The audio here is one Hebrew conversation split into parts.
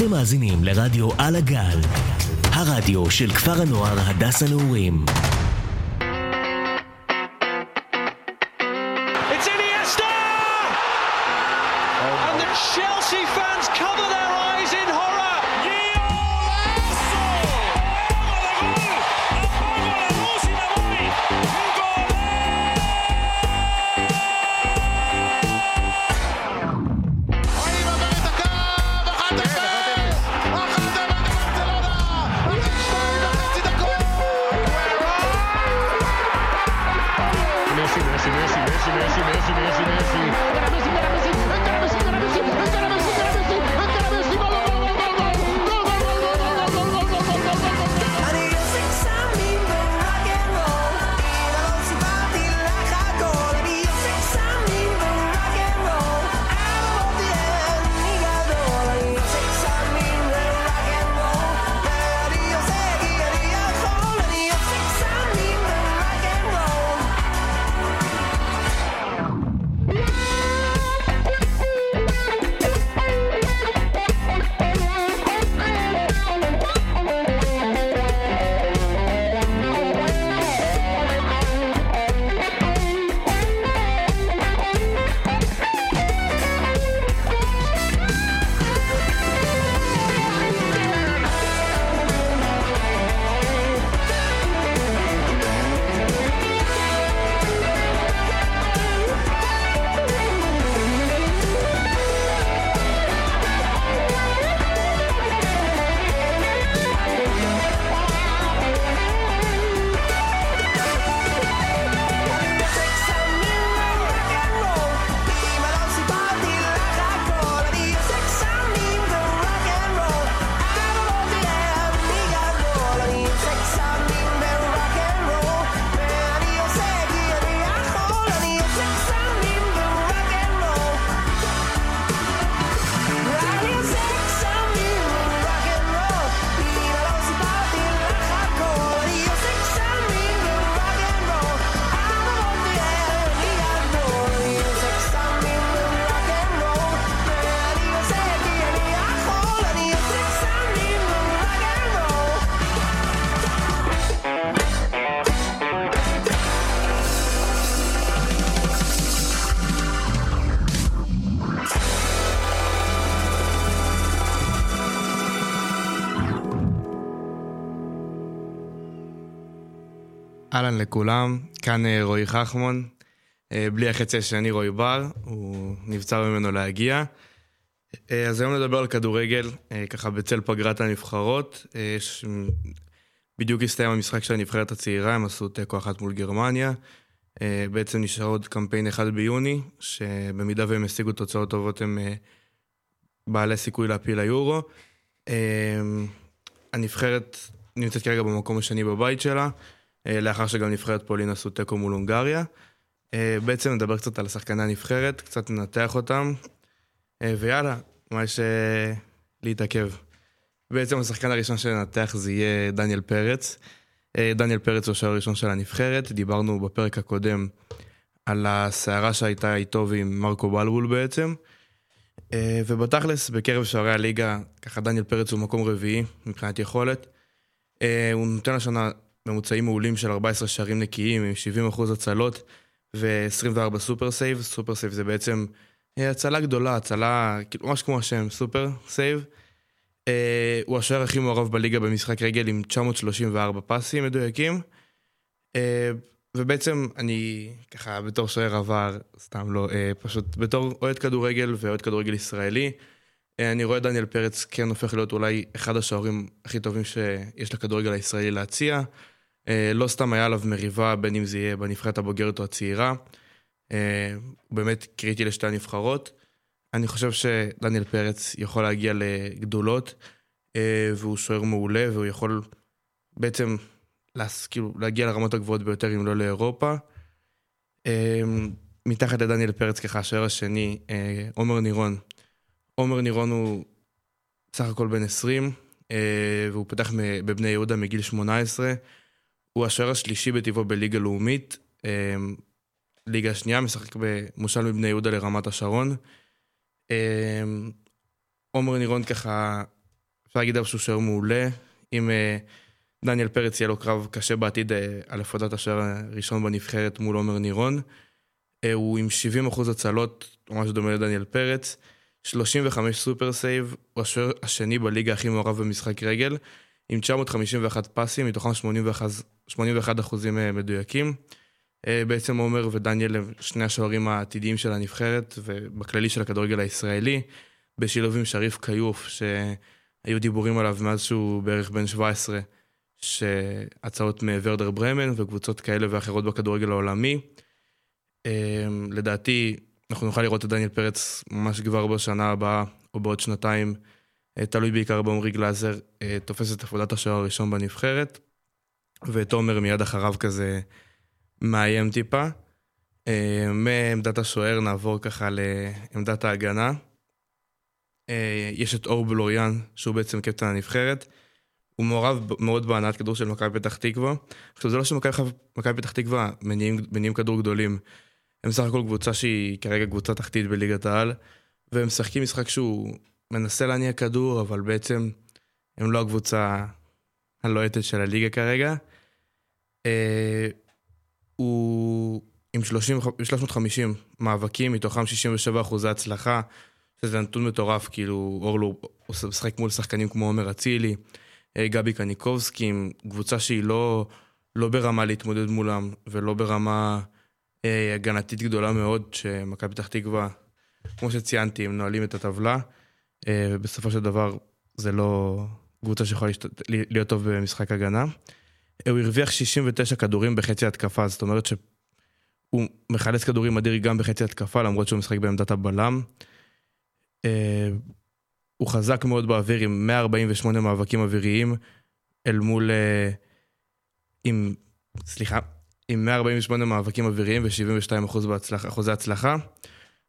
אתם מאזינים לרדיו על הגל, הרדיו של כפר הנוער הדס הנעורים. אהלן לכולם, כאן אה, רועי חכמון, אה, בלי החצי השני רועי בר, הוא נבצר ממנו להגיע. אה, אז היום נדבר על כדורגל, ככה בצל פגרת הנבחרות. יש... בדיוק הסתיים המשחק של הנבחרת הצעירה, הם עשו תיקו אחת מול גרמניה. בעצם נשאר עוד קמפיין אחד ביוני, שבמידה והם השיגו תוצאות טובות הם בעלי סיכוי להפיל ליורו. הנבחרת נמצאת כרגע במקום השני בבית שלה. אה, לאחר שגם נבחרת פולין עשו תיקו מול הונגריה. אה, בעצם נדבר קצת על שחקני הנבחרת, קצת ננתח אותם, אה, ויאללה, מה יש להתעכב. בעצם השחקן הראשון שננתח זה יהיה דניאל פרץ. דניאל פרץ הוא השוער הראשון של הנבחרת, דיברנו בפרק הקודם על הסערה שהייתה איתו ועם מרקו בלבול בעצם. ובתכלס, בקרב שוערי הליגה, ככה דניאל פרץ הוא מקום רביעי מבחינת יכולת. הוא נותן השנה ממוצעים מעולים של 14 שערים נקיים עם 70% הצלות ו-24 super save. super save זה בעצם אה, הצלה גדולה, הצלה, כאילו ממש כמו השם, super save. אה, הוא השוער הכי מעורב בליגה במשחק רגל עם 934 פסים מדויקים. אה, ובעצם אני ככה בתור שוער עבר, סתם לא, אה, פשוט בתור אוהד כדורגל ואוהד כדורגל ישראלי, uh, אני רואה דניאל פרץ כן הופך להיות אולי אחד השוערים הכי טובים שיש לכדורגל הישראלי להציע. אה, לא סתם היה עליו מריבה, בין אם זה יהיה בנבחרת הבוגרת או הצעירה. אה, הוא באמת קריטי לשתי הנבחרות. אני חושב שדניאל פרץ יכול להגיע לגדולות, אה, והוא שוער מעולה, והוא יכול בעצם להס... כאילו, להגיע לרמות הגבוהות ביותר, אם לא לאירופה. מתחת לדניאל פרץ ככה, השוער השני, עומר נירון. עומר נירון הוא סך הכל בן 20, והוא פתח בבני יהודה מגיל 18. הוא השוער השלישי בטבעו בליגה לאומית, אמ, ליגה שנייה, משחק במושל מבני יהודה לרמת השרון. אמ, עומר נירון ככה אפשר להגיד עליו שהוא שוער מעולה. אם דניאל פרץ יהיה לו קרב קשה בעתיד על הפרדת השוער הראשון בנבחרת מול עומר ניראון. הוא עם 70% הצלות, ממש דומה לדניאל פרץ. 35 super save, הוא השוער השני בליגה הכי מעורב במשחק רגל, עם 951 פסים, מתוכם 81, 81 אחוזים מדויקים. אה, בעצם עומר ודניאל הם שני השוערים העתידיים של הנבחרת, ובכללי של הכדורגל הישראלי, בשילוב עם שריף כיוף, שהיו דיבורים עליו מאז שהוא בערך בן 17, שהצעות מוורדר ברמן וקבוצות כאלה ואחרות בכדורגל העולמי. אה, לדעתי, אנחנו נוכל לראות את דניאל פרץ ממש כבר בשנה הבאה, או בעוד שנתיים, אה, תלוי בעיקר בעומרי גלאזר, תופס את עבודת השוער הראשון בנבחרת, ואת עומר מיד אחריו כזה מאיים טיפה. אה, מעמדת השוער נעבור ככה לעמדת ההגנה. אה, יש את אור בלוריאן, שהוא בעצם קפטן הנבחרת. הוא מעורב מאוד בהנעת כדור של מכבי פתח תקווה. עכשיו, זה לא שמכבי פתח תקווה מניעים, מניעים כדור גדולים. הם סך הכל קבוצה שהיא כרגע קבוצה תחתית בליגת העל, והם משחקים משחק שהוא מנסה להניע כדור, אבל בעצם הם לא הקבוצה הלוהטת של הליגה כרגע. אה, הוא עם 30, 350 מאבקים, מתוכם 67 אחוזי הצלחה, שזה נתון מטורף, כאילו אורלו משחק מול שחקנים כמו עומר אצילי, אה, גבי קניקובסקי, עם קבוצה שהיא לא, לא ברמה להתמודד מולם, ולא ברמה אה, הגנתית גדולה מאוד, שמכבי פתח תקווה, כמו שציינתי, הם נועלים את הטבלה, אה, ובסופו של דבר זה לא קבוצה שיכולה להיות טוב במשחק הגנה. הוא הרוויח 69 כדורים בחצי התקפה, זאת אומרת שהוא מחלץ כדורים אדיר גם בחצי התקפה, למרות שהוא משחק בעמדת הבלם. אה, הוא חזק מאוד באוויר עם 148 מאבקים אוויריים, אל מול... אה, עם... סליחה, עם 148 מאבקים אוויריים ו-72 אחוזי הצלחה.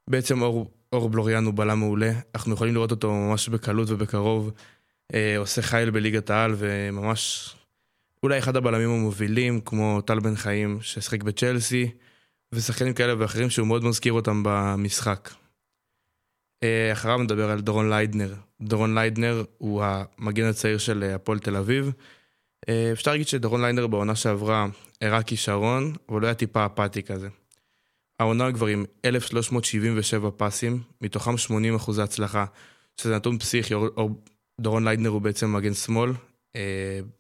בעצם אור, אור בלוריאן הוא בלם מעולה, אנחנו יכולים לראות אותו ממש בקלות ובקרוב, אה, עושה חייל בליגת העל וממש אולי אחד הבלמים המובילים, כמו טל בן חיים, ששחק בצ'לסי, ושחקנים כאלה ואחרים שהוא מאוד מזכיר אותם במשחק. אה, אחריו נדבר על דורון ליידנר. דורון ליידנר הוא המגן הצעיר של אה, הפועל תל אביב. אה, אפשר להגיד שדורון ליידנר בעונה שעברה הראה כישרון, אבל לא היה טיפה אפאתי כזה. העונה כבר עם 1,377 פסים, מתוכם 80 אחוזי הצלחה, שזה נתון פסיכי, דורון ליידנר הוא בעצם מגן שמאל,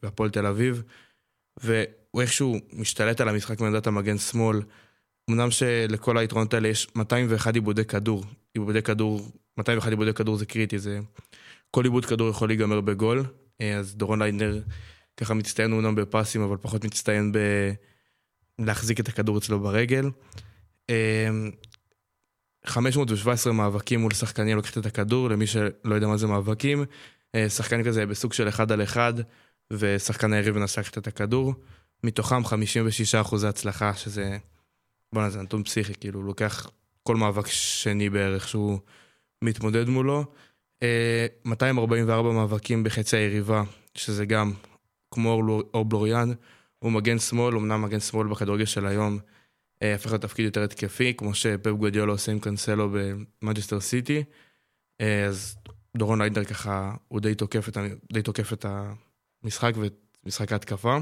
בהפועל תל אביב, והוא איכשהו משתלט על המשחק מעמדת המגן שמאל. אמנם שלכל היתרונות האלה יש 201 עיבודי כדור. עיבודי כדור, 201 עיבודי כדור זה קריטי, זה... כל עיבוד כדור יכול להיגמר בגול. אה, אז דורון ליידנר ככה מצטיין אומנם בפסים, אבל פחות מצטיין ב... להחזיק את הכדור אצלו ברגל. 517 אה, מאבקים מול שחקנים לוקחת את הכדור, למי שלא יודע מה זה מאבקים. אה, שחקן כזה בסוג של אחד על אחד, ושחקן היריב מנסה לקחת את הכדור. מתוכם 56 אחוזי הצלחה, שזה... בואנה, זה נתון פסיכי, כאילו, הוא לוקח כל מאבק שני בערך שהוא מתמודד מולו. 244 אה, מאבקים בחצי היריבה, שזה גם כמו אור בלוריאן, הוא מגן שמאל, אמנם מגן שמאל בכדורגל של היום, אה, הפך לתפקיד יותר התקפי, כמו שפפ גווארדיולה עושה עם קאנסלו במנצ'סטר סיטי. אז דורון ליידנר ככה, הוא די תוקף את, די תוקף את המשחק ואת משחק ההתקפה.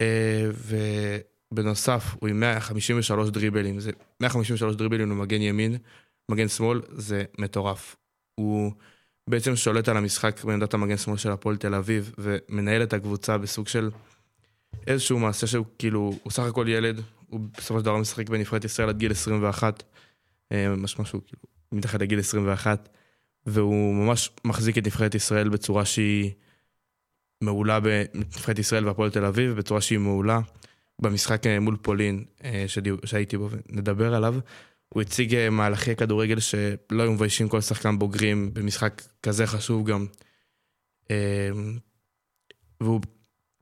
אה, ובנוסף, הוא עם 153 דריבלים, זה 153 דריבלים למגן ימין, מגן שמאל, זה מטורף. הוא בעצם שולט על המשחק בעמדת המגן שמאל של הפועל תל אביב, ומנהל את הקבוצה בסוג של איזשהו מעשה שהוא כאילו, הוא סך הכל ילד, הוא בסופו של דבר משחק בנבחרת ישראל עד גיל 21, אה, משמע שהוא כאילו מתחת לגיל 21. והוא ממש מחזיק את נבחרת ישראל בצורה שהיא מעולה בנבחרת ישראל והפועל תל אביב, בצורה שהיא מעולה במשחק אה, מול פולין אה, שהייתי בו ונדבר עליו. הוא הציג אה, מהלכי כדורגל שלא היו מביישים כל שחקן בוגרים במשחק כזה חשוב גם. והוא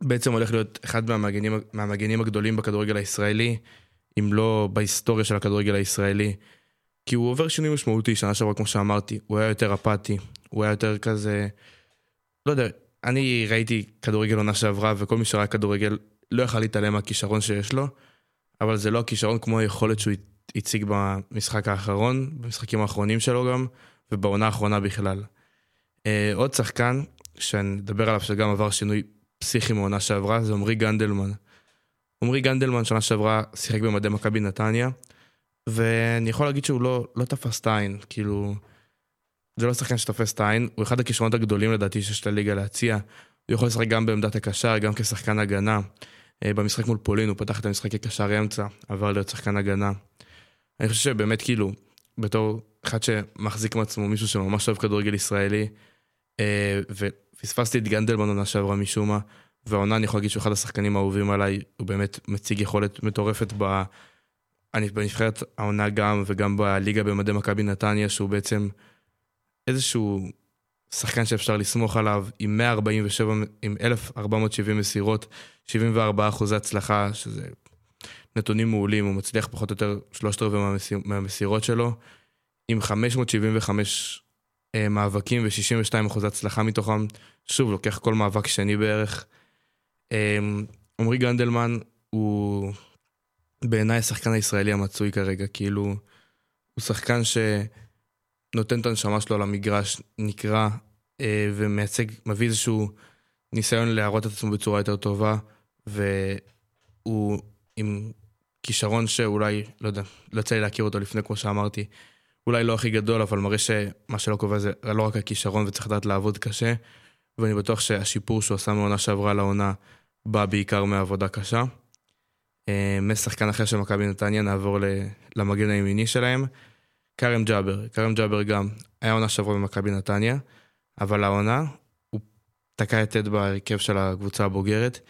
בעצם הולך להיות אחד מהמגנים, מהמגנים הגדולים בכדורגל הישראלי, אם לא בהיסטוריה של הכדורגל הישראלי. כי הוא עובר שינוי משמעותי שנה שעברה, כמו שאמרתי, הוא היה יותר אפאתי, הוא היה יותר כזה... לא יודע, אני ראיתי כדורגל עונה שעברה, וכל מי שראה כדורגל לא יכל להתעלם מהכישרון שיש לו, אבל זה לא הכישרון כמו היכולת שהוא הציג במשחק האחרון, במשחקים האחרונים שלו גם, ובעונה האחרונה בכלל. Uh, עוד שחקן שאני אדבר עליו, שגם עבר שינוי פסיכי מעונה שעברה, זה עמרי גנדלמן. עמרי גנדלמן שנה שעברה שיחק במדי מכבי נתניה, ואני יכול להגיד שהוא לא, לא תפס את העין, כאילו, זה לא שחקן שתופס את העין, הוא אחד הכישרונות הגדולים לדעתי שיש לליגה להציע. הוא יכול לשחק גם בעמדת הקשר, גם כשחקן הגנה. אה, במשחק מול פולין הוא פתח את המשחק כקשר אמצע, עבר להיות שחקן הגנה. אני חושב שבאמת כאילו, בתור אחד שמחזיק מעצמו מישהו שממש אוהב כדורגל ישראלי, אה, ופספסתי את גנדלמן עונה שעברה משום מה, והעונה אני יכול להגיד שהוא אחד השחקנים האהובים עליי, הוא באמת מציג יכולת מטורפת ב... אני בנבחרת העונה גם, וגם בליגה במדי מכבי נתניה, שהוא בעצם איזשהו שחקן שאפשר לסמוך עליו, עם 147, עם 1,470 מסירות, 74 אחוזי הצלחה, שזה נתונים מעולים, הוא מצליח פחות או יותר שלושת רבעי מהמסיר, מהמסירות שלו, עם 575 אה, מאבקים ו-62 אחוזי הצלחה מתוכם. שוב, לוקח כל מאבק שני בערך. אה, עמרי גנדלמן הוא בעיניי השחקן הישראלי המצוי כרגע, כאילו, הוא שחקן שנותן את הנשמה שלו על המגרש, נקרא, אה, ומייצג, מביא איזשהו ניסיון להראות את עצמו בצורה יותר טובה, והוא עם כישרון שאולי, לא יודע, לא יצא לי להכיר אותו לפני, כמו שאמרתי, אולי לא הכי גדול, אבל מראה שמה שלא קובע זה לא רק הכישרון וצריך לדעת לעבוד קשה, ואני בטוח שהשיפור שהוא עשה מעונה שעברה לעונה בא בעיקר מעבודה קשה. אה, משחקן אחר של מכבי נתניה, נעבור למגן הימיני שלהם. כרם ג'אבר, כרם ג'אבר גם היה עונה שעברה במכבי נתניה, אבל העונה, הוא תקע יתד בהרכב של הקבוצה הבוגרת,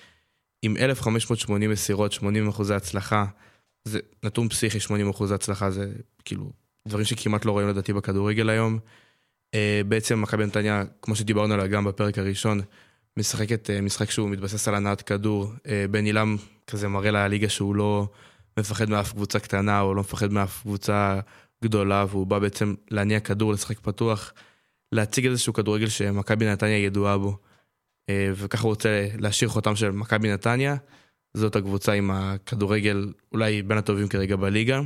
עם 1,580 מסירות, 80 אחוזי הצלחה, זה נתון פסיכי, 80 אחוזי הצלחה, זה כאילו דברים שכמעט לא רואים לדעתי בכדורגל היום. אה, בעצם מכבי נתניה, כמו שדיברנו עליה גם בפרק הראשון, משחקת אה, משחק שהוא מתבסס על הנעת כדור. בן עילם כזה מראה לליגה שהוא לא מפחד מאף קבוצה קטנה, או לא מפחד מאף קבוצה גדולה, והוא בא בעצם להניע כדור, לשחק פתוח, להציג איזשהו כדורגל שמכבי נתניה ידועה בו. וככה הוא רוצה להשאיר חותם של מכבי נתניה. זאת הקבוצה עם הכדורגל אולי בין הטובים כרגע בליגה.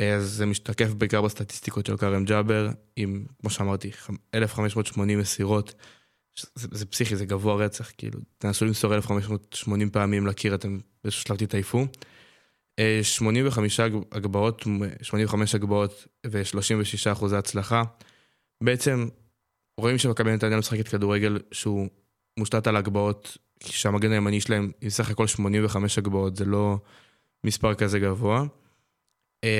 אז זה משתקף בעיקר בסטטיסטיקות של כרם ג'אבר, עם, כמו שאמרתי, 1,580 מסירות. זה, זה פסיכי, זה גבוה רצח, כאילו, תנסו למסור 1,580 פעמים לקיר, אתם באיזשהו שלב תתעייפו. 85 הגבהות, 85 הגבהות ו-36 אחוזי הצלחה. בעצם רואים שמכבי נתניה משחקת כדורגל שהוא מושתת על הגבהות, שהמגן הימני שלהם היא סך הכל 85 הגבהות, זה לא מספר כזה גבוה.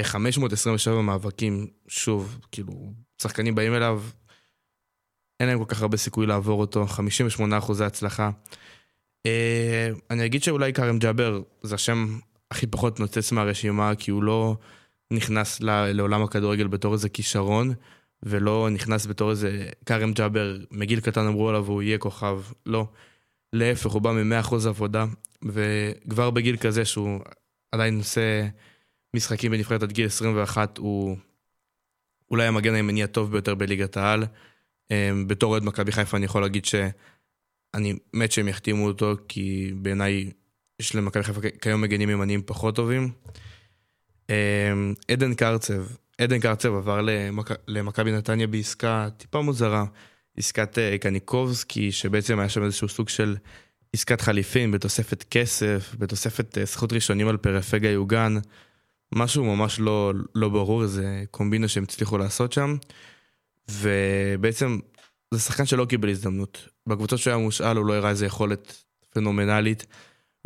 527 מאבקים, שוב, כאילו, שחקנים באים אליו, אין להם כל כך הרבה סיכוי לעבור אותו, 58 אחוזי הצלחה. אה, אני אגיד שאולי כרם ג'אבר זה השם הכי פחות נוצץ מהרשימה, כי הוא לא נכנס לעולם הכדורגל בתור איזה כישרון, ולא נכנס בתור איזה כרם ג'אבר, מגיל קטן אמרו עליו הוא יהיה כוכב, לא. להפך, הוא בא מ-100% עבודה, וכבר בגיל כזה שהוא עדיין עושה משחקים בנבחרת עד גיל 21, הוא אולי המגן הימני הטוב ביותר בליגת העל. אמ, בתור אוהד מכבי חיפה אני יכול להגיד שאני מת שהם יחתימו אותו, כי בעיניי יש למכבי חיפה כיום מגנים ימניים פחות טובים. אמ, עדן קרצב, עדן קרצב עבר למכ... למכבי נתניה בעסקה טיפה מוזרה, עסקת אה, קניקובסקי, שבעצם היה שם איזשהו סוג של עסקת חליפין בתוספת כסף, בתוספת אה, זכות ראשונים על פרפגה יוגן. משהו ממש לא, לא ברור, איזה קומבינה שהם הצליחו לעשות שם. ובעצם זה שחקן שלא קיבל הזדמנות. בקבוצות שהוא היה מושאל הוא לא הראה איזה יכולת פנומנלית.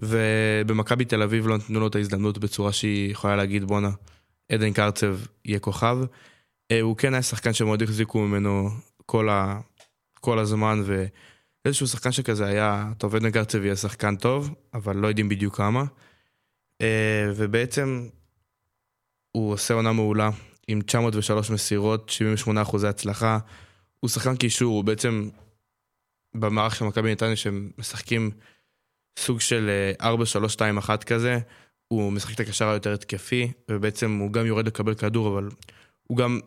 ובמכבי תל אביב לא נתנו לו את ההזדמנות בצורה שהיא יכולה להגיד בואנה, עדן קרצב יהיה כוכב. אה, הוא כן היה שחקן שמאוד החזיקו ממנו כל, ה... כל הזמן, ואיזשהו שחקן שכזה היה, טוב, עדן קרצב יהיה שחקן טוב, אבל לא יודעים בדיוק כמה. אה, ובעצם הוא עושה עונה מעולה, עם 903 מסירות, 78 אחוזי הצלחה. הוא שחקן קישור, הוא בעצם במערך של מכבי נתניה שהם משחקים סוג של 4-3-2-1 אה, כזה, הוא משחק את הקשר היותר התקפי, ובעצם הוא גם יורד לקבל כדור, אבל הוא גם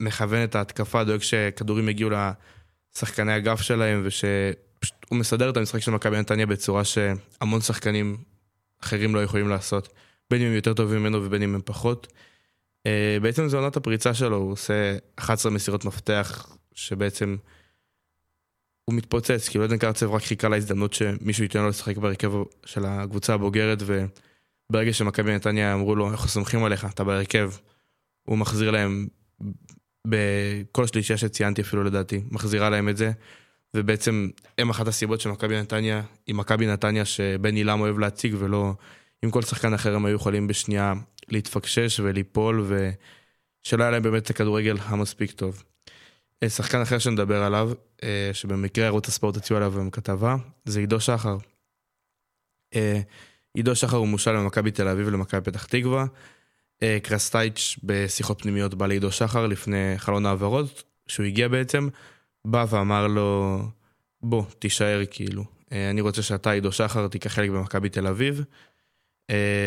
מכוון את ההתקפה, דואג שכדורים יגיעו לשחקני הגף שלהם, ושהוא מסדר את המשחק של מכבי נתניה בצורה שהמון שחקנים אחרים לא יכולים לעשות. בין אם הם יותר טובים ממנו ובין אם הם פחות. Uh, בעצם זו עונת הפריצה שלו, הוא עושה 11 מסירות מפתח, שבעצם הוא מתפוצץ, כאילו עדן קרצב רק חיכה להזדמנות שמישהו ייתן לו לשחק בהרכב של הקבוצה הבוגרת, וברגע שמכבי נתניה אמרו לו, אנחנו סומכים עליך, אתה בהרכב, הוא מחזיר להם, בכל שלישייה שציינתי אפילו לדעתי, מחזירה להם את זה, ובעצם הם אחת הסיבות שמכבי נתניה, עם מכבי נתניה שבן עילם אוהב להציג ולא עם כל שחקן אחר הם היו יכולים בשנייה להתפקשש וליפול ושלא היה להם באמת את הכדורגל המספיק טוב. אה, שחקן אחר שנדבר עליו, אה, שבמקרה ערוץ הספורט הציעו עליו עם כתבה, זה עידו שחר. אה, עידו שחר הוא מושל למכבי תל אביב ולמכבי פתח תקווה. קרסטייץ' בשיחות פנימיות בא לעידו שחר לפני חלון העברות, שהוא הגיע בעצם, בא ואמר לו, בוא, תישאר כאילו. אני רוצה שאתה, עידו שחר, תיקח חלק במכבי תל אביב.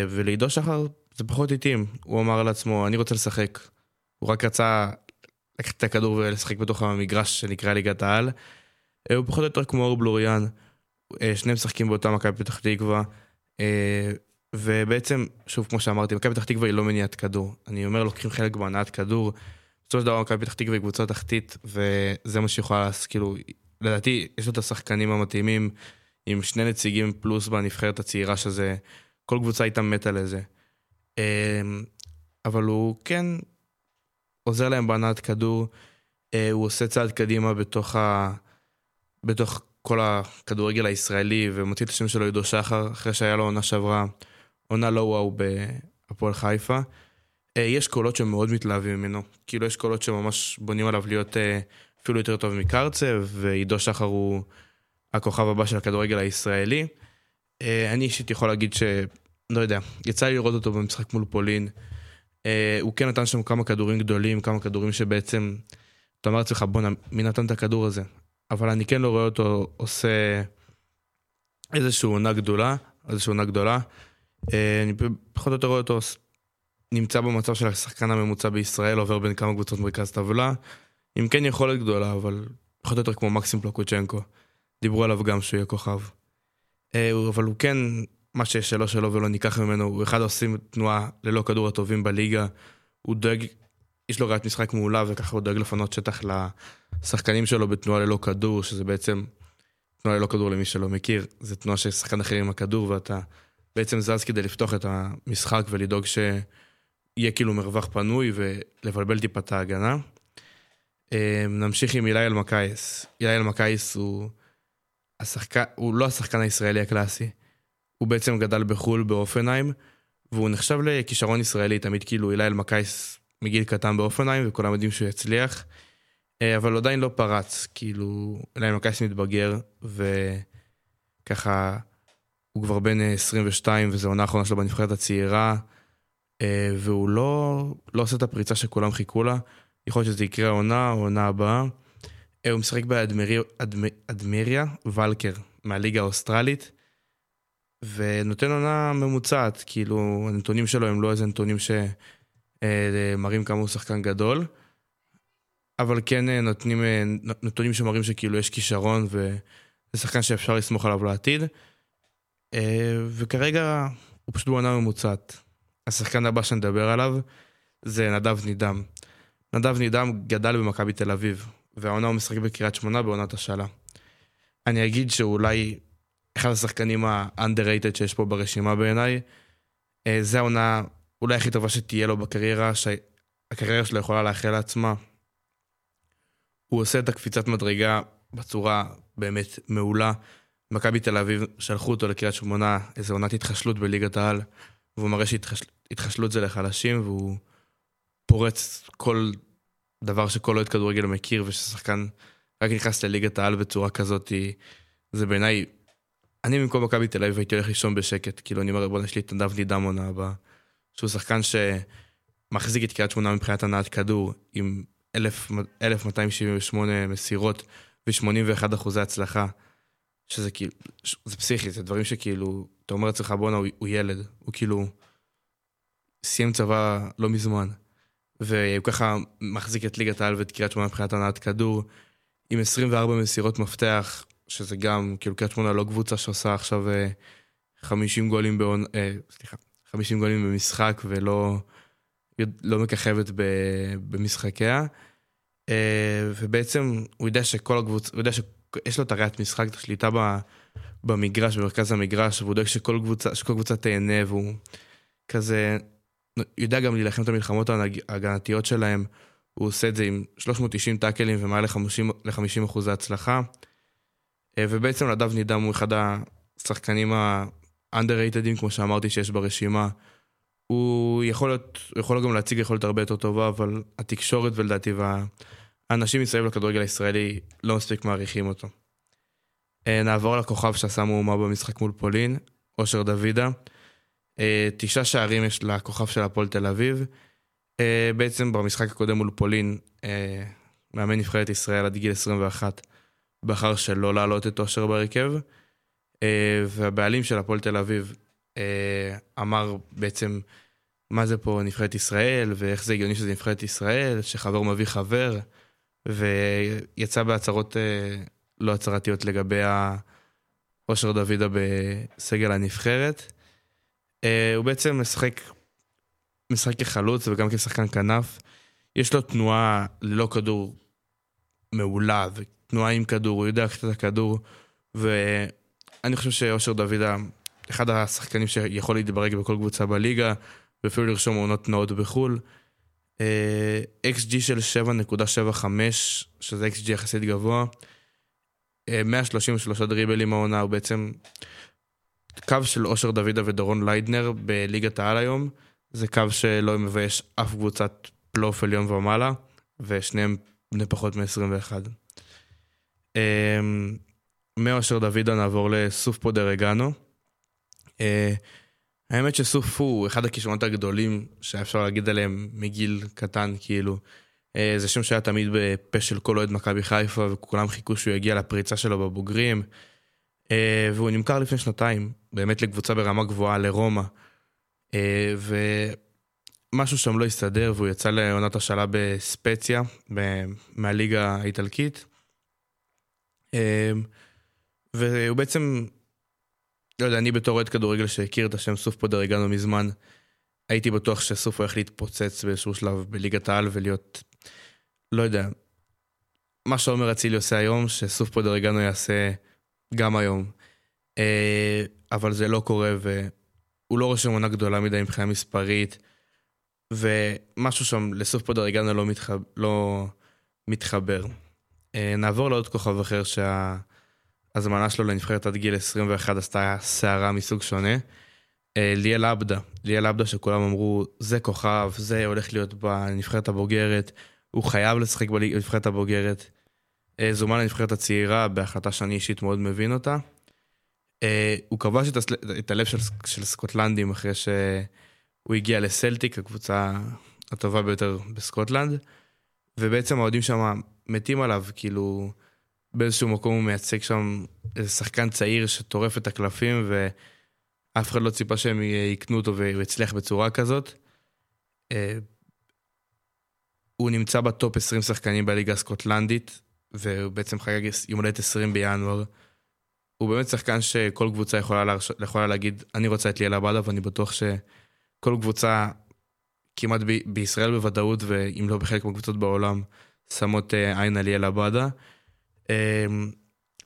ולעידו שחר זה פחות התאים. הוא אמר לעצמו, אני רוצה לשחק. הוא רק רצה לקחת את הכדור ולשחק בתוך המגרש שנקרא ליגת העל. אה, הוא פחות או יותר כמו אור בלוריאן, אה, שניהם משחקים באותה מכבי פתח תקווה. אה, ובעצם, שוב, כמו שאמרתי, מכבי פתח תקווה היא לא מניעת כדור. אני אומר, לוקחים חלק בהנעת כדור. בסופו של דבר מכבי פתח תקווה היא קבוצה תחתית, וזה מה שיכולה כאילו, לדעתי, יש לו את השחקנים המתאימים, עם שני נציגים פלוס בנבחרת הצעירה, שזה, כל קבוצה הייתה מתה לזה. אבל הוא כן עוזר להם בהנעת כדור, אה, הוא עושה צעד קדימה בתוך, ה... בתוך כל הכדורגל הישראלי ומוציא את השם שלו עידו שחר, אחרי שהיה לו עונה שעברה, עונה לא וואו בהפועל חיפה. אה, יש קולות שמאוד מתלהבים ממנו, כאילו יש קולות שממש בונים עליו להיות אה, אפילו יותר טוב מקרצב, ועידו שחר הוא הכוכב הבא של הכדורגל הישראלי. אני אישית יכול להגיד ש... לא יודע, יצא לי לראות אותו במשחק מול פולין. אה, הוא כן נתן שם כמה כדורים גדולים, כמה כדורים שבעצם, אתה אומר לעצמך, בואנה, מי נתן את הכדור הזה? אבל אני כן לא רואה אותו עושה איזושהי עונה גדולה, איזושהי עונה גדולה. אה, אני פחות או יותר רואה אותו נמצא במצב של השחקן הממוצע בישראל, עובר בין כמה קבוצות מרכז טבלה, עם כן יכולת גדולה, אבל פחות או יותר כמו מקסים פלוקוצ'נקו. דיברו עליו גם שהוא יהיה כוכב. אה, אבל הוא כן מה שיש שלו שלו ולא ניקח ממנו, הוא אחד העושים תנועה ללא כדור הטובים בליגה. הוא דואג, יש לו ראיית משחק מעולה וככה הוא דואג לפנות שטח לשחקנים שלו בתנועה ללא כדור, שזה בעצם תנועה ללא כדור למי שלא מכיר. זה תנועה של שחקן אחר עם הכדור ואתה בעצם זז כדי לפתוח את המשחק ולדאוג שיהיה כאילו מרווח פנוי ולבלבל טיפה את ההגנה. אה, נמשיך עם אילי אלמקייס. אילי אלמקייס הוא, השחק... הוא לא השחקן הישראלי הקלאסי. הוא בעצם גדל בחו"ל באופנהיים, והוא נחשב לכישרון ישראלי, תמיד כאילו אילי אלמקייס מגיל קטן באופנהיים, וכולם יודעים שהוא יצליח, אה, אבל עדיין לא פרץ, כאילו אילי אלמקייס מתבגר, וככה הוא כבר בן 22, וזו העונה האחרונה שלו בנבחרת הצעירה, אה, והוא לא, לא עושה את הפריצה שכולם חיכו לה, יכול להיות שזה יקרה העונה העונה הבאה. אה, הוא משחק באדמריה, ולקר, מהליגה האוסטרלית. ונותן עונה ממוצעת, כאילו, הנתונים שלו הם לא איזה נתונים שמראים כמה הוא שחקן גדול, אבל כן אה, נותנים אה, נתונים שמראים שכאילו יש כישרון וזה שחקן שאפשר לסמוך עליו לעתיד. אה, וכרגע הוא פשוט בעונה ממוצעת. השחקן הבא שנדבר עליו זה נדב נידם. נדב נידם גדל במכבי תל אביב, והעונה הוא משחק בקריית שמונה בעונת השאלה. אני אגיד שאולי אחד השחקנים ה-underrated שיש פה ברשימה בעיניי. אה, זה העונה אולי הכי טובה שתהיה לו בקריירה, שהקריירה שלו יכולה לאחל לעצמה. הוא עושה את הקפיצת מדרגה בצורה באמת מעולה. מכבי תל אביב שלחו אותו לקריית שמונה, איזו עונת התחשלות בליגת העל, והוא מראה שהתחשלות זה לחלשים, והוא פורץ כל דבר שכל אוהד כדורגל מכיר, וששחקן רק נכנס לליגת העל בצורה כזאת, זה בעיניי אני במקום מכבי תל אביב הייתי הולך לישון בשקט, כאילו אני אומר בוא יש לי את נדב נידם עונה הבאה, שהוא שחקן שמחזיק את קריית שמונה מבחינת הנעת כדור, עם 1278 מסירות ו-81 אחוזי הצלחה, שזה כאילו, זה פסיכי, זה דברים שכאילו, אתה אומר לעצמך בואנה הוא, הוא ילד, הוא כאילו סיים צבא לא מזמן, והוא ככה מחזיק את ליגת העל ואת קריית שמונה מבחינת הנעת כדור, עם 24 מסירות מפתח, שזה גם, כאילו קריית שמונה לא קבוצה שעושה עכשיו 50 אה, גולים בעון, אה, סליחה, 50 גולים במשחק ולא לא מככבת במשחקיה. אה, ובעצם הוא יודע שכל הקבוצה, הוא יודע יש לו את הראיית משחק, את השליטה ב, במגרש, במרכז המגרש, והוא דואג שכל קבוצה, שכל קבוצה תהנה, והוא כזה יודע גם להילחם את המלחמות ההגנתיות שלהם. הוא עושה את זה עם 390 טאקלים ומעל ל-50 אחוזי הצלחה. ובעצם נדב נידם הוא אחד השחקנים ה-underratedים, כמו שאמרתי, שיש ברשימה. הוא יכול, להיות, הוא יכול גם להציג יכולת הרבה יותר טובה, אבל התקשורת ולדעתי והאנשים מסביב לכדורגל הישראלי לא מספיק מעריכים אותו. אה, נעבור לכוכב שעשה מהומה במשחק מול פולין, אושר דוידה. אה, תשעה שערים יש לכוכב של הפועל תל אביב. אה, בעצם במשחק הקודם מול פולין, מאמן נבחרת ישראל עד גיל 21 בחר שלא להעלות את אושר בהרכב. והבעלים של הפועל תל אביב אמר בעצם מה זה פה נבחרת ישראל, ואיך זה הגיוני שזה נבחרת ישראל, שחבר מביא חבר, ויצא בהצהרות לא הצהרתיות לגבי אושר דוידה בסגל הנבחרת. Uh, הוא בעצם משחק, משחק כחלוץ וגם כשחקן כנף. יש לו תנועה ללא כדור מעולה, ותנועה עם כדור, הוא יודע לקחת את הכדור, ואני חושב שאושר דוידה, אחד השחקנים שיכול להתברג בכל קבוצה בליגה, ואפילו לרשום עונות נאות בחו"ל. XG אה, של 7.75, שזה XG יחסית גבוה. 133 דריבלים העונה, הוא בעצם קו של אושר דוידה ודורון ליידנר בליגת העל היום, זה קו שלא מבייש אף קבוצת פלייאוף עליון ומעלה, ושניהם בני פחות מ-21. אמ, מאושר דוידה נעבור לסוף פודגורנו. אה, האמת שסוף הוא אחד הכישרונות הגדולים שאפשר להגיד עליהם מגיל קטן, כאילו. אה, זה שם שהיה תמיד בפה של כל אוהד מכבי חיפה, וכולם חיכו שהוא יגיע לפריצה שלו בבוגרים. אה, והוא נמכר לפני שנתיים, באמת לקבוצה ברמה גבוהה, לרומא. אה, ומשהו שם לא הסתדר, והוא יצא לעונת השאלה בספציה, מהליגה האיטלקית. והוא בעצם, לא יודע, אני בתור אוהד כדורגל שהכיר את השם סוף פודרגנו מזמן, הייתי בטוח שסוף הולך להתפוצץ באיזשהו שלב בליגת העל ולהיות לא יודע, מה שעומר אצילי עושה היום, שסוף פודרגנו יעשה גם היום. אה, אבל זה לא קורה, והוא לא רושם עונה גדולה מדי מבחינה מספרית, ומשהו שם לסוף פודרגנו לא, מתחב... לא מתחבר. אה, נעבור לעוד כוכב אחר שההזמנה שלו לנבחרת עד גיל 21 עשתה סערה מסוג שונה. אה, ליאל עבדה, ליאל עבדה שכולם אמרו, זה כוכב, זה הולך להיות בנבחרת הבוגרת. הוא חייב לשחק בנבחרת הבוגרת. זומן לנבחרת הצעירה בהחלטה שאני אישית מאוד מבין אותה. אה, הוא כבש את הלב של, של סקוטלנדים אחרי שהוא הגיע לסלטיק, הקבוצה הטובה ביותר בסקוטלנד, ובעצם האוהדים שם מתים עליו, כאילו באיזשהו מקום הוא מייצג שם איזה שחקן צעיר שטורף את הקלפים, ואף אחד לא ציפה שהם יקנו אותו והוא יצליח בצורה כזאת. אה, הוא נמצא בטופ 20 שחקנים בליגה הסקוטלנדית, והוא בעצם חגג יום הולדת 20 בינואר. הוא באמת שחקן שכל קבוצה יכולה, להרש... יכולה להגיד, אני רוצה את ליאל עבדה, ואני בטוח שכל קבוצה, כמעט ב... בישראל בוודאות, ואם לא בחלק מהקבוצות בעולם, שמות uh, עין על ליאל עבדה. Uh,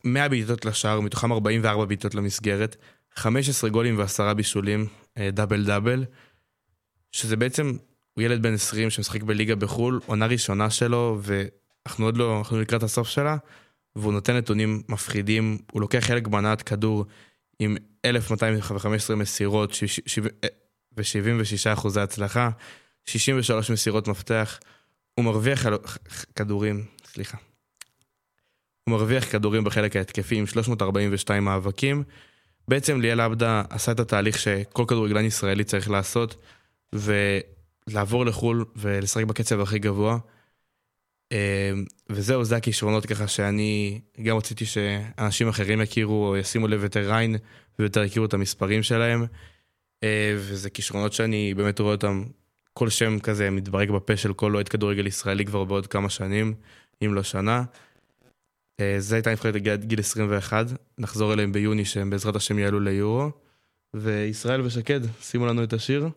100 בעיטות לשער, מתוכם 44 בעיטות למסגרת, 15 גולים ועשרה בישולים, uh, דאבל דאבל, שזה בעצם הוא ילד בן 20 שמשחק בליגה בחו"ל, עונה ראשונה שלו, ואנחנו עוד לא, אנחנו לקראת הסוף שלה, והוא נותן נתונים מפחידים, הוא לוקח חלק בהנעת כדור עם 1,215 מסירות ו-76 אחוזי הצלחה, 63 מסירות מפתח, הוא מרוויח כדורים, סליחה. הוא מרוויח כדורים בחלק ההתקפי עם 342 מאבקים. בעצם ליאל עבדה עשה את התהליך שכל כדורגלן ישראלי צריך לעשות, ו... לעבור לחו"ל ולשחק בקצב הכי גבוה. אה, וזהו, זה הכישרונות ככה שאני גם רציתי שאנשים אחרים יכירו או ישימו לב יותר עין ויותר יכירו את המספרים שלהם. אה, וזה כישרונות שאני באמת רואה אותם, כל שם כזה מתברג בפה של כל אוהד כדורגל ישראלי כבר בעוד כמה שנים, אם לא שנה. אה, זה הייתה נבחרת גיל 21, נחזור אליהם ביוני שהם בעזרת השם יעלו ליורו. וישראל ושקד, שימו לנו את השיר.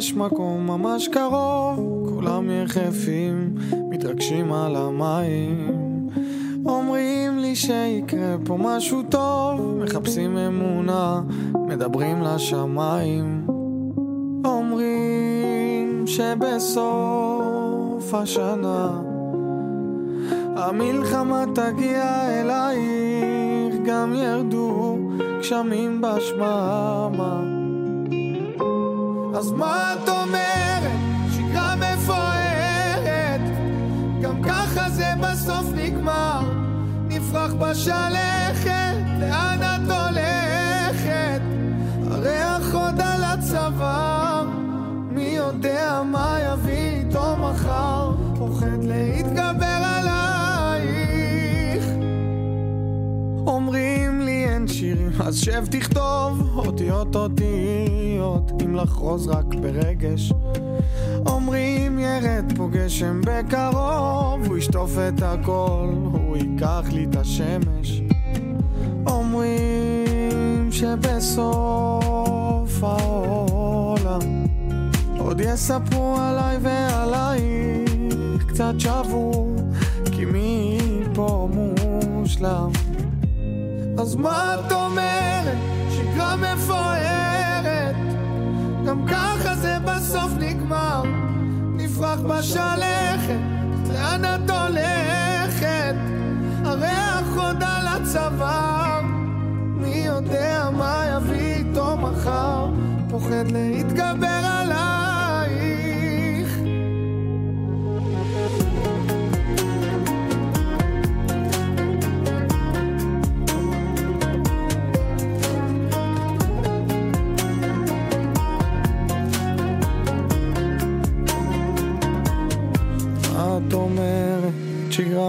שיש מקום ממש קרוב, כולם יחפים, מתרגשים על המים. אומרים לי שיקרה פה משהו טוב, מחפשים אמונה, מדברים לשמיים. אומרים שבסוף השנה המלחמה תגיע אלייך, גם ירדו גשמים בשממה. אז מה את אומרת? שגרה מפוארת, גם ככה זה בסוף נגמר. נפרח בשלכת, לאן את הולכת? הריח עוד על הצוואר, מי יודע מה יביא איתו מחר? פוחד להתגבר אז שב תכתוב אותיות אותיות, אם לחרוז רק ברגש. אומרים ירד פה גשם בקרוב, הוא ישטוף את הכל, הוא ייקח לי את השמש. אומרים שבסוף העולם עוד יספרו עליי ועלייך קצת שבור, כי מי פה מושלם? אז מה את אומרת? שגרה מפוארת, גם ככה זה בסוף נגמר. נפרח בשלכת, לאן את הולכת? הריח עוד על הצוואר, מי יודע מה יביא איתו מחר? פוחד להתגבר עלייך.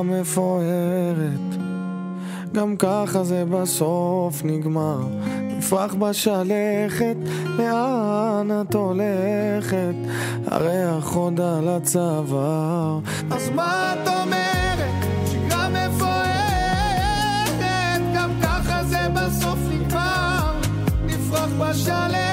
מפוארת גם ככה זה בסוף נגמר. נפרח בשלכת, לאן את הולכת? הריח עוד על הצוואר. אז מה את אומרת? שגרה מפוארת. גם ככה זה בסוף נגמר. נפרח בשלכת,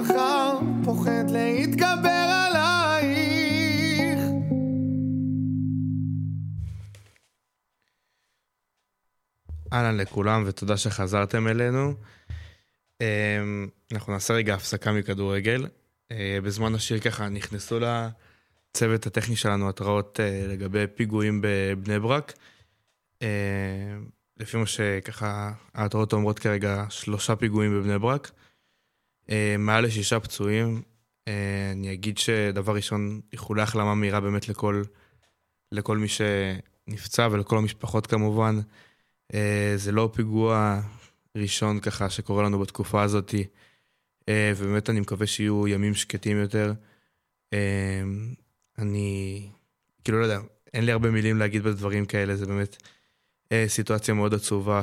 מחר פוחד להתגבר עלייך אהלן לכולם ותודה שחזרתם אלינו. אמ, אנחנו נעשה רגע הפסקה מכדורגל. אה, בזמן השיר ככה נכנסו לצוות הטכני שלנו התראות אה, לגבי פיגועים בבני ברק. אה, לפי מה שככה ההתראות אומרות כרגע שלושה פיגועים בבני ברק. מעל לשישה פצועים. אני אגיד שדבר ראשון, איחולי החלמה מהירה באמת לכל, לכל מי שנפצע ולכל המשפחות כמובן. Uh, זה לא פיגוע ראשון ככה שקורה לנו בתקופה הזאת, ובאמת אני מקווה שיהיו ימים שקטים יותר. אני, כאילו, לא יודע, אין לי הרבה מילים להגיד בדברים כאלה, זה באמת סיטואציה מאוד עצובה,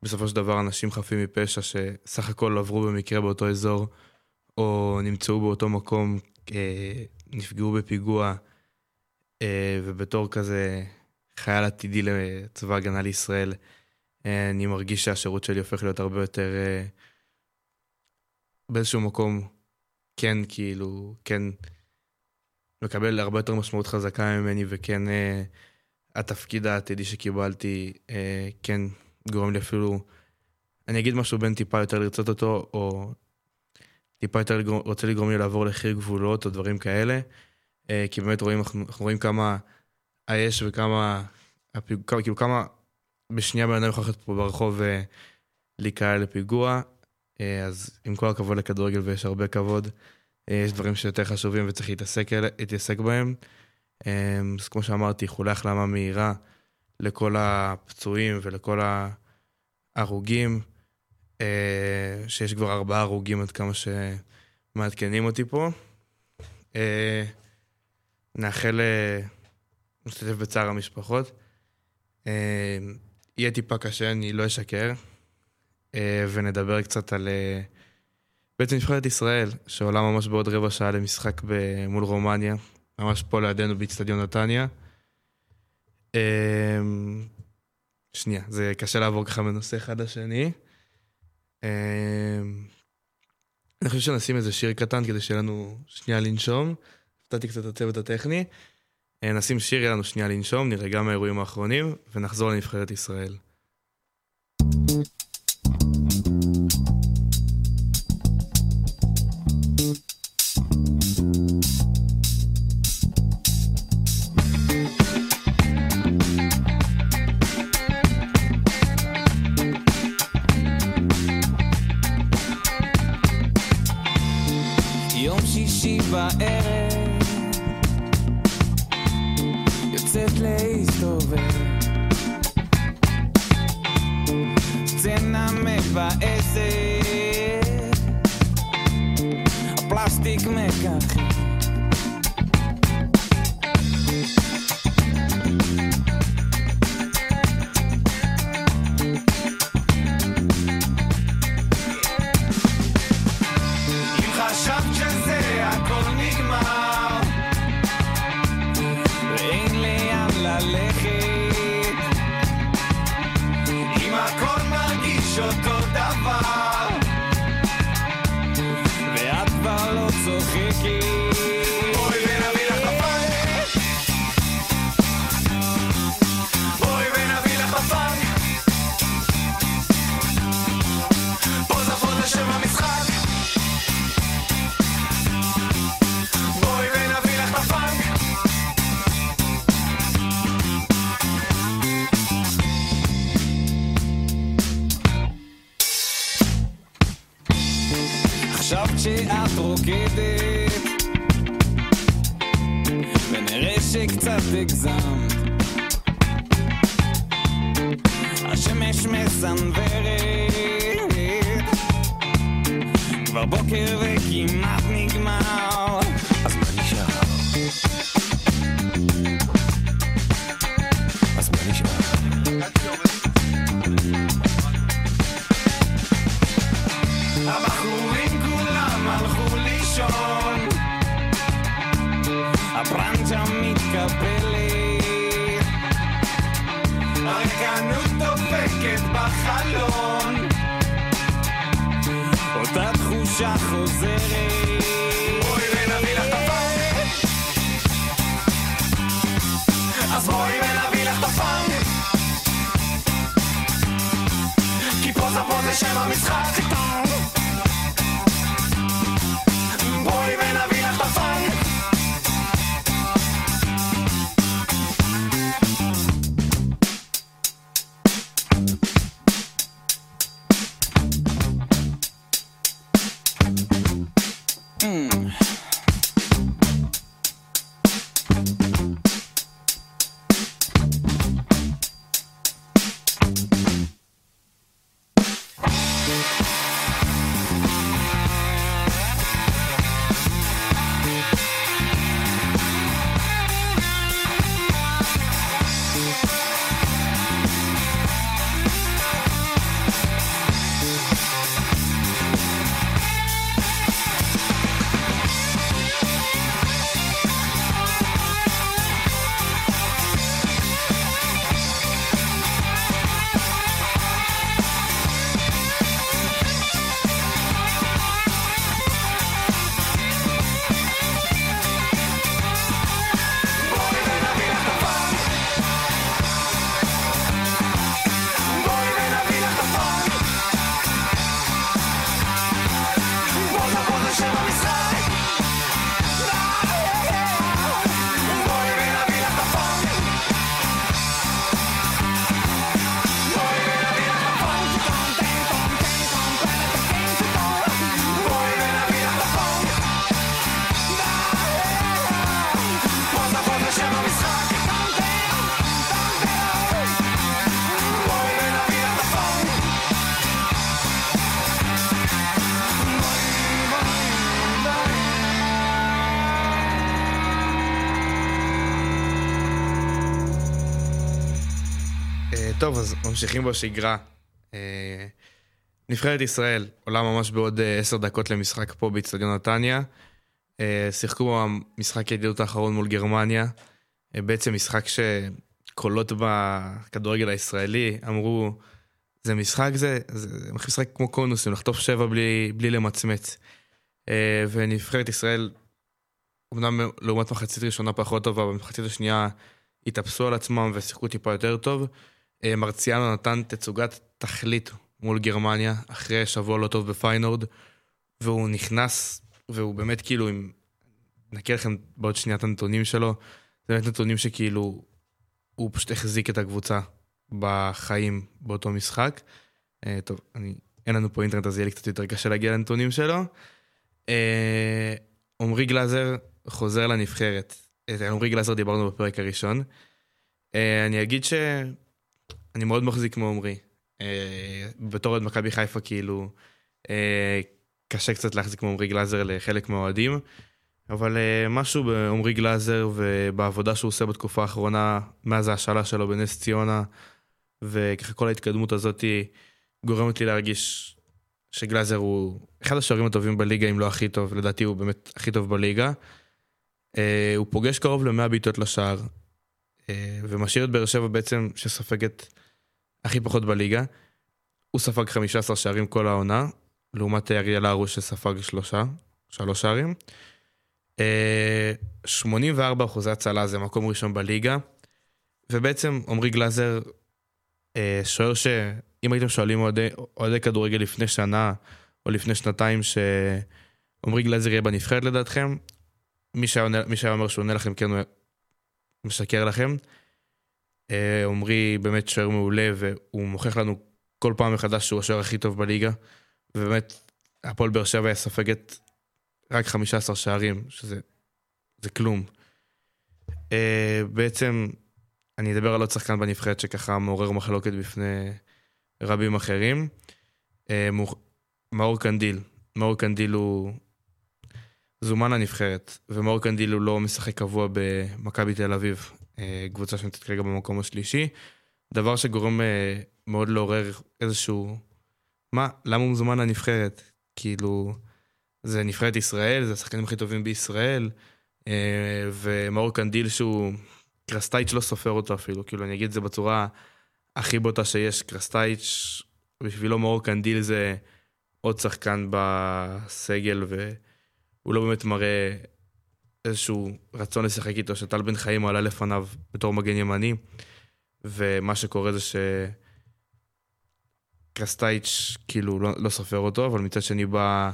שבסופו של דבר אנשים חפים מפשע שסך הכל עברו במקרה באותו אזור, או נמצאו באותו מקום, uh, נפגעו בפיגוע, uh, ובתור כזה... חייל עתידי לצבא ההגנה לישראל, אה, אני מרגיש שהשירות שלי הופך להיות הרבה יותר אה, באיזשהו מקום, כן, כאילו, כן, מקבל הרבה יותר משמעות חזקה ממני, וכן, אה, התפקיד העתידי שקיבלתי, כן, גורם לי אפילו, אני אגיד משהו בין טיפה יותר לרצות אותו, או טיפה יותר רוצה לגרום לי לעבור לחיר גבולות, או דברים כאלה, כי באמת רואים, אנחנו, רואים כמה... האש וכמה, הפיג... כאילו כמה בשנייה בן אדם יכול ללכת פה ברחוב ולהיקרא לפיגוע. אז עם כל הכבוד לכדורגל ויש הרבה כבוד, יש דברים שיותר חשובים וצריך להתעסק, להתעסק בהם. אז כמו שאמרתי, איחולי החלמה מהירה לכל הפצועים ולכל ההרוגים, שיש כבר ארבעה הרוגים עד כמה שמעדכנים אותי פה. נאחל משתתף בצער המשפחות. אה, יהיה טיפה קשה, אני לא אשקר, אה, ונדבר קצת על אה, בעצם נבחרת ישראל, שעולה ממש בעוד רבע שעה למשחק מול רומניה, ממש פה לידינו באיצטדיון נתניה. אמ, שנייה, זה קשה לעבור ככה מנושא אחד לשני. אמ, אני חושב שנשים איזה שיר קטן כדי שיהיה לנו שנייה לנשום. הפתעתי קצת את הצוות הטכני. אה, נשים שיר, יהיה לנו שנייה לנשום, נראה גם מהאירועים האחרונים, ונחזור לנבחרת ישראל. יום שישי בערב יוצאת להסתובב סצנה מבאסת הפלסטיק מככב לישון הברנצ'ה מתקפלת הריקנות דופקת בחלון אותה תחושה חוזרת בואי ונביא לך את הפאנק אז בואי ונביא לך את הפאנק כי פה זה פה זה שם המשחק ממשיכים בשגרה. אה, נבחרת ישראל עולה ממש בעוד אה, עשר דקות למשחק פה באיצטדיון נתניה. אה, שיחקו במשחק הידידות האחרון מול גרמניה. בעצם משחק קולות בכדורגל הישראלי, אמרו, זה משחק זה, זה משחק כמו קונוסים, לחטוף שבע בלי, בלי למצמץ. ונבחרת ישראל, אמנם לעומת מחצית ראשונה פחות טובה, במחצית השנייה התאפסו על עצמם ושיחקו טיפה יותר טוב. אה, מרציאנו נתן תצוגת תכלית מול גרמניה, אחרי שבוע לא טוב בפיינורד, והוא נכנס, והוא באמת כאילו, אם נקריא לכם בעוד שנייה את הנתונים שלו, זה באמת נתונים שכאילו, הוא פשוט החזיק את הקבוצה בחיים באותו משחק. Uh, טוב, אני, אין לנו פה אינטרנט, אז יהיה לי קצת יותר קשה להגיע לנתונים שלו. אה, עמרי גלאזר חוזר לנבחרת. עמרי גלאזר דיברנו בפרק הראשון. אני אגיד שאני מאוד מחזיק מעמרי. Uh, בתור עוד מכבי חיפה, כאילו, uh, קשה קצת להחזיק מעמרי גלאזר לחלק מהאוהדים. אבל uh, משהו בעמרי גלאזר ובעבודה שהוא עושה בתקופה האחרונה, מאז ההשאלה שלו בנס ציונה, וככה כל ההתקדמות הזאת גורמת לי להרגיש שגלאזר הוא אחד השוערים הטובים בליגה, אם לא הכי טוב, לדעתי הוא באמת הכי טוב בליגה. הוא פוגש קרוב ל-100 בעיטות לשער, ומשאיר את באר שבע בעצם שסופגת הכי פחות בליגה. הוא ספג 15 שערים כל העונה, לעומת אריאל הרוש שספג שלושה, שלוש שערים. 84 אחוזי הצלה זה מקום ראשון בליגה, ובעצם עמרי גלאזר אה, שוער שאם הייתם שואלים אוהדי כדורגל לפני שנה או לפני שנתיים שעמרי גלאזר יהיה בנבחרת לדעתכם, מי שהיה אומר שהוא עונה לכם כן הוא משקר לכם. אה, עמרי באמת שוער מעולה והוא מוכיח לנו כל פעם מחדש שהוא השוער הכי טוב בליגה, ובאמת הפועל באר שבע ספגת רק 15 שערים, שזה זה כלום. אה, בעצם, אני אדבר על עוד שחקן בנבחרת שככה מעורר מחלוקת בפני רבים אחרים. אה, מאור קנדיל. מאור קנדיל הוא זומן לנבחרת, ומאור קנדיל הוא לא משחק קבוע במכבי תל אביב, קבוצה שנמצאת כרגע במקום השלישי. דבר שגורם אה, מאוד לעורר איזשהו... מה, למה הוא מזומן לנבחרת? כאילו... זה נבחרת ישראל, זה השחקנים הכי טובים בישראל, אה, ומאור קנדיל שהוא, קרסטאיץ' לא סופר אותו אפילו, כאילו אני אגיד את זה בצורה הכי בוטה שיש, קרסטאיץ', בשבילו מאור קנדיל זה עוד שחקן בסגל, והוא לא באמת מראה איזשהו רצון לשחק איתו, שטל בן חיים עלה לפניו בתור מגן ימני, ומה שקורה זה ש... קרסטייץ' כאילו לא, לא סופר אותו, אבל מצד שני בא...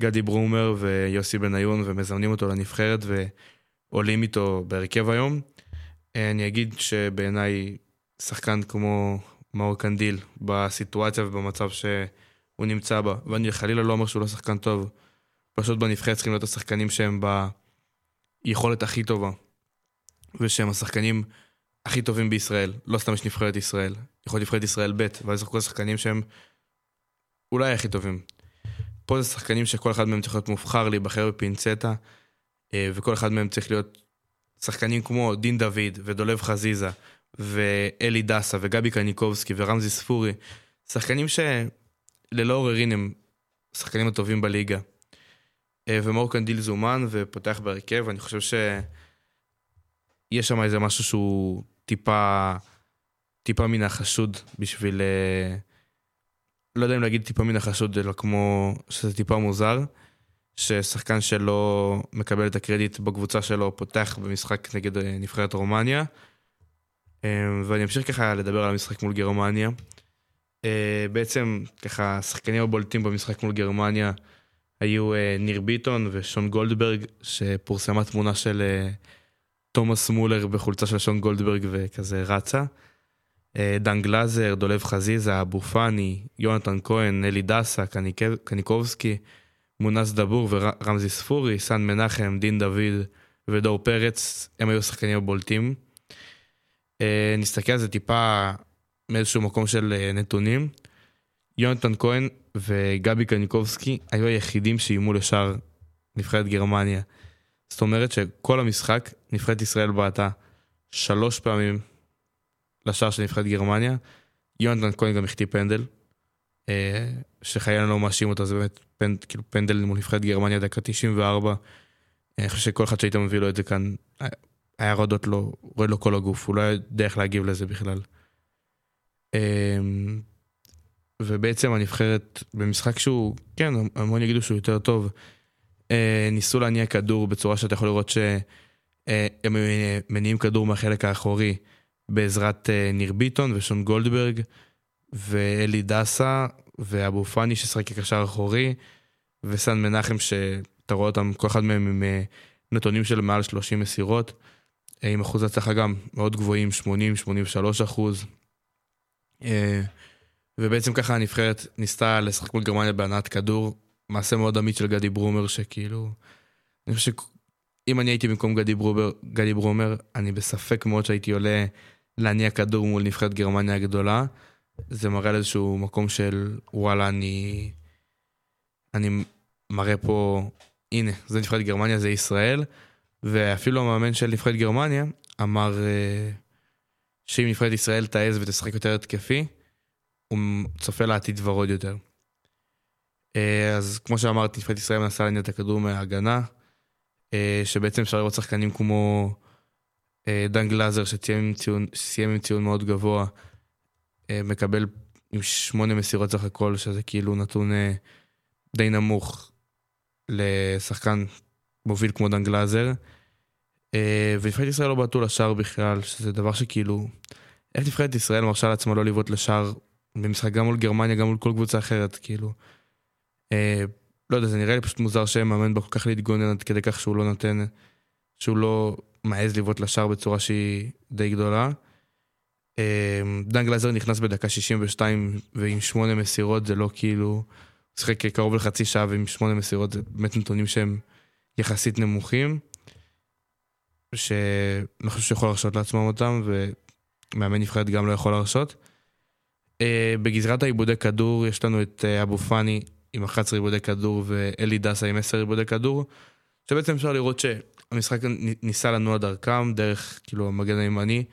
גדי ברומר ויוסי בניון ומזמנים אותו לנבחרת ועולים איתו בהרכב היום. אני אגיד שבעיניי שחקן כמו מאור קנדיל בסיטואציה ובמצב שהוא נמצא בה, ואני חלילה לא אומר שהוא לא שחקן טוב, פשוט בנבחרת צריכים להיות השחקנים שהם ביכולת הכי טובה, ושהם השחקנים הכי טובים בישראל, לא סתם יש נבחרת ישראל, יכול להיות נבחרת ישראל ב', ואז ישחקו השחקנים שהם אולי הכי טובים. פה זה שחקנים שכל אחד מהם צריך להיות מובחר, להיבחר בפינצטה, אה, וכל אחד מהם צריך להיות שחקנים כמו דין דוד ודולב חזיזה ואלי דסה וגבי קניקובסקי ורמזי ספורי, שחקנים שללא עוררין הם השחקנים הטובים בליגה. אה, ומור קנדיל זומן ופותח בהרכב, אני חושב שיש שם איזה משהו שהוא טיפה, טיפה מן החשוד בשביל... Uh, לא יודע אם להגיד טיפה מן החשוד, אלא כמו שזה טיפה מוזר, ששחקן שלא מקבל את הקרדיט בקבוצה שלו פותח במשחק נגד אה, נבחרת רומניה. אה, ואני אמשיך ככה לדבר על המשחק מול גרמניה. אה, בעצם ככה השחקנים הבולטים במשחק מול גרמניה היו ניר ביטון ושון גולדברג, שפורסמה תמונה של תומאס מולר בחולצה של שון גולדברג וכזה רצה. אה, דן גלאזר, דולב חזיזה, אבו פאני, יונתן כהן, אלי דסה, קניקובסקי, מונס דבור ורמזי ספורי, סן מנחם, דין דוד ודור פרץ, הם היו השחקנים הבולטים. אה, נסתכל על זה טיפה מאיזשהו מקום של אה, נתונים. יונתן כהן וגבי קניקובסקי היו היחידים שאיימו לשער נבחרת גרמניה. זאת אומרת שכל המשחק נבחרת ישראל בעטה שלוש פעמים לשער של נבחרת גרמניה. יונתן כהן גם החטיא פנדל, אה, שחייל לא מאשים אותו, זה באמת פנד, כאילו פנדל מול נבחרת גרמניה דקה 94. אני חושב שכל אחד שהיית מביא לו את זה כאן, היה רודות לו, רועד לו כל הגוף, הוא לא יודע איך להגיב לזה בכלל. ובעצם הנבחרת במשחק שהוא, כן, המון יגידו שהוא יותר טוב, אה, ניסו להניע כדור בצורה שאתה יכול לראות שהם אה, מניעים כדור מהחלק האחורי בעזרת אה, ניר ביטון ושון גולדברג ואלי דסה ואבו פאני ששחק כקשר אחורי וסן מנחם שאתה רואה אותם, כל אחד מהם עם נתונים של מעל 30 מסירות, עם אחוז הצלחה גם מאוד גבוהים, 80-83 אחוז. ובעצם ככה הנבחרת ניסתה לשחק מול גרמניה בהנעת כדור, מעשה מאוד אמיץ של גדי ברומר, שכאילו... אני חושב שאם אני הייתי במקום גדי ברומר, גדי ברומר, אני בספק מאוד שהייתי עולה להניע כדור מול נבחרת גרמניה הגדולה. זה מראה על איזשהו מקום של וואלה, אני... אני מראה פה, הנה, זה נבחרת גרמניה, זה ישראל. ואפילו המאמן של נבחרת גרמניה אמר uh, שאם נבחרת ישראל תעז ותשחק יותר התקפי, הוא צופה לעתיד ורוד יותר. אה, אז כמו שאמרתי, נבחרת ישראל מנסה להניע את הכדור מההגנה, אה, שבעצם אפשר לראות שחקנים כמו אה, דן גלאזר, שסיים עם ציון, עם ציון מאוד גבוה, מקבל עם שמונה מסירות סך הכל, שזה כאילו נתון די נמוך לשחקן מוביל כמו דן גלאזר. ונבחרת ישראל לא בעטו לשער בכלל, שזה דבר שכאילו... איך נבחרת ישראל מרשה לעצמה לא לבעוט לשער במשחק גם מול גרמניה, גם מול כל קבוצה אחרת, כאילו. אה, לא יודע, זה נראה לי פשוט מוזר שמאמן בו כל כך להתגונן עד כדי כך שהוא לא נותן, שהוא לא מעז לבעוט לשער בצורה שהיא די גדולה. אה, דן גלזר נכנס בדקה 62 ועם שמונה מסירות זה לא כאילו, שיחק קרוב לחצי שעה ועם שמונה מסירות זה באמת נתונים שהם יחסית נמוכים. שאני חושב שיכול להרשות לעצמם אותם ומאמן נבחרת גם לא יכול להרשות. Uh, בגזרת העיבודי כדור יש לנו את uh, אבו פאני עם 11 עיבודי כדור ואלי דסה עם 10 עיבודי כדור, שבעצם אפשר לראות שהמשחק ניסה לנוע דרכם, דרך כאילו המגן הימני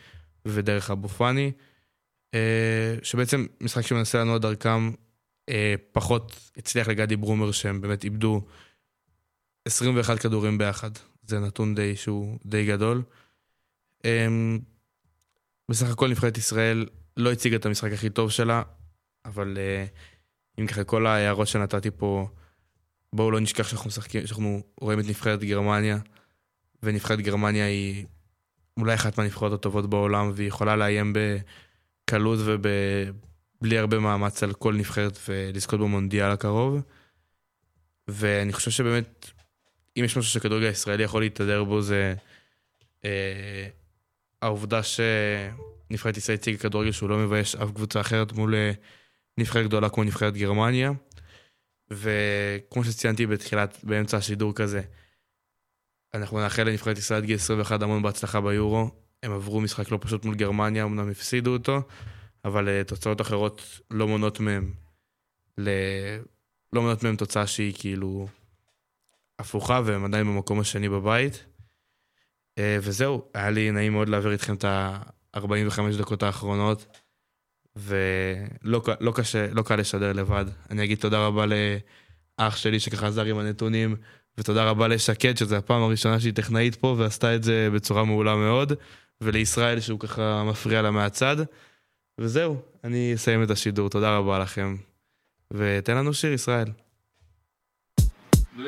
ודרך אבו פאני, uh, שבעצם משחק שמנסה לנוע דרכם פחות הצליח לגדי ברומר שהם באמת איבדו 21 כדורים ביחד, זה נתון די שהוא די גדול. Um, בסך הכל נבחרת ישראל לא הציגה את המשחק הכי טוב שלה, אבל uh, אם ככה כל ההערות שנתתי פה, בואו לא נשכח שאנחנו משחקים, שאנחנו רואים את נבחרת גרמניה, ונבחרת גרמניה היא אולי אחת מהנבחרות הטובות בעולם, והיא יכולה לאיים בקלות ובלי הרבה מאמץ על כל נבחרת ולזכות במונדיאל הקרוב. ואני חושב שבאמת, אם יש משהו שכדורגל הישראלי יכול להתהדר בו, זה אה, העובדה ש... נבחרת ישראל הציגה כדורגל שהוא לא מבייש אף קבוצה אחרת מול אה, נבחרת גדולה כמו נבחרת גרמניה. וכמו שציינתי בתחילת, באמצע השידור כזה, אנחנו נאחל לנבחרת ישראל עד גיל 21 המון בהצלחה ביורו. הם עברו משחק לא פשוט מול גרמניה, אמנם הפסידו אותו, אבל uh, תוצאות אחרות לא מונות מהם, ל... לא מונות מהם תוצאה שהיא כאילו הפוכה, והם עדיין במקום השני בבית. Uh, וזהו, היה לי נעים מאוד להעביר איתכם את ה... 45 דקות האחרונות, ולא לא קשה, לא קל לשדר לבד. אני אגיד תודה רבה לאח שלי שככה עזר עם הנתונים, ותודה רבה לשקד, שזו הפעם הראשונה שהיא טכנאית פה, ועשתה את זה בצורה מעולה מאוד, ולישראל שהוא ככה מפריע לה מהצד. וזהו, אני אסיים את השידור, תודה רבה לכם. ותן לנו שיר, ישראל. בלי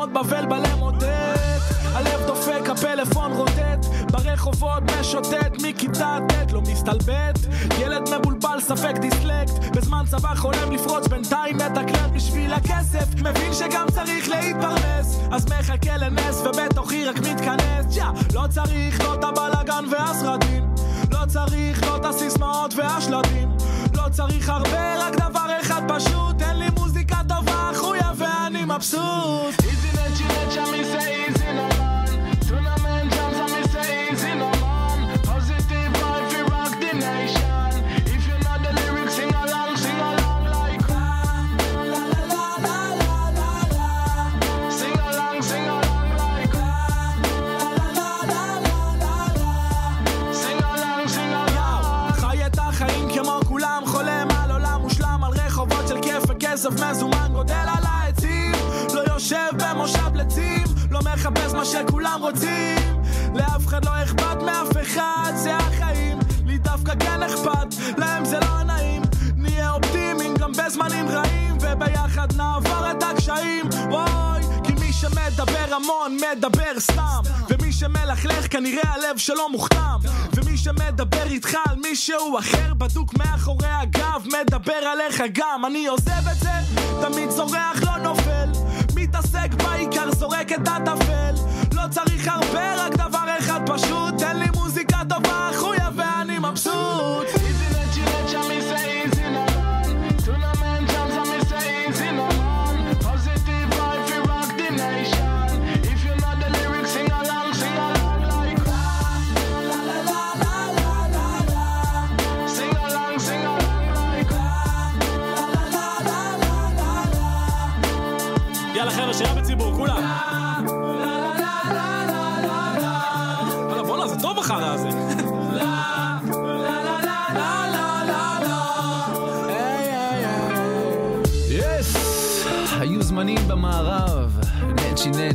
חומות בבל בלמוטט הלב דופק, הפלאפון רוטט. ברחובות משוטט מכיתה ט' לא מסתלבט. ילד מבולבל, ספק דיסלקט. בזמן צבא חולם לפרוץ בינתיים מתקלט בשביל הכסף. מבין שגם צריך להתפרנס. אז מחכה לנס ובתוכי רק מתכנס. יא, לא צריך לא את הבלאגן והסרטים. לא צריך לא את הסיסמאות והשלטים. לא צריך הרבה, רק דבר אחד פשוט אין לי מוזיקה מבסוט איזי נצ'י נצ'ה מי זה איזי נאמן מה שכולם רוצים. לאף אחד לא אכפת מאף אחד, זה החיים. לי דווקא כן אכפת, להם זה לא נעים. נהיה אופטימיים גם בזמנים רעים וביחד נעבור את הקשיים. וואי כי מי שמדבר המון מדבר סתם. ומי שמלכלך כנראה הלב שלו מוכתם. ומי שמדבר איתך על מישהו אחר בדוק מאחורי הגב מדבר עליך גם. אני עוזב את זה תמיד זורח לא נופל מתעסק בעיקר זורק את הטפל. לא צריך הרבה רק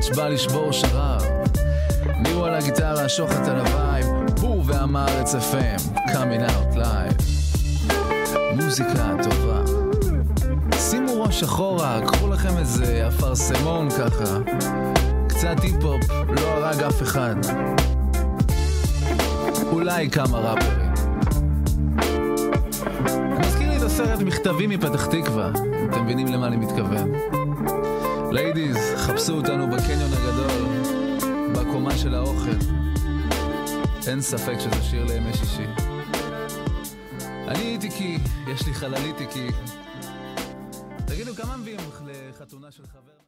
נץ' בא לשבור שרב. נירו על הגיטרה, שוחט על הווייב, בור הארץ FM, coming out live. מוזיקה טובה. שימו ראש אחורה, קחו לכם איזה אפרסמון ככה. קצת היפ-הופ, לא הרג אף אחד. אולי כמה ראפרים. מזכיר לי את הסרט מכתבים מפתח תקווה, אתם מבינים למה אני מתכוון. ליידיז, חפשו אותנו בקניון הגדול, בקומה של האוכל. אין ספק שזה שיר לימי שישי. אני כי, יש לי חללית כי... תגידו, כמה מביאים לחתונה של חבר?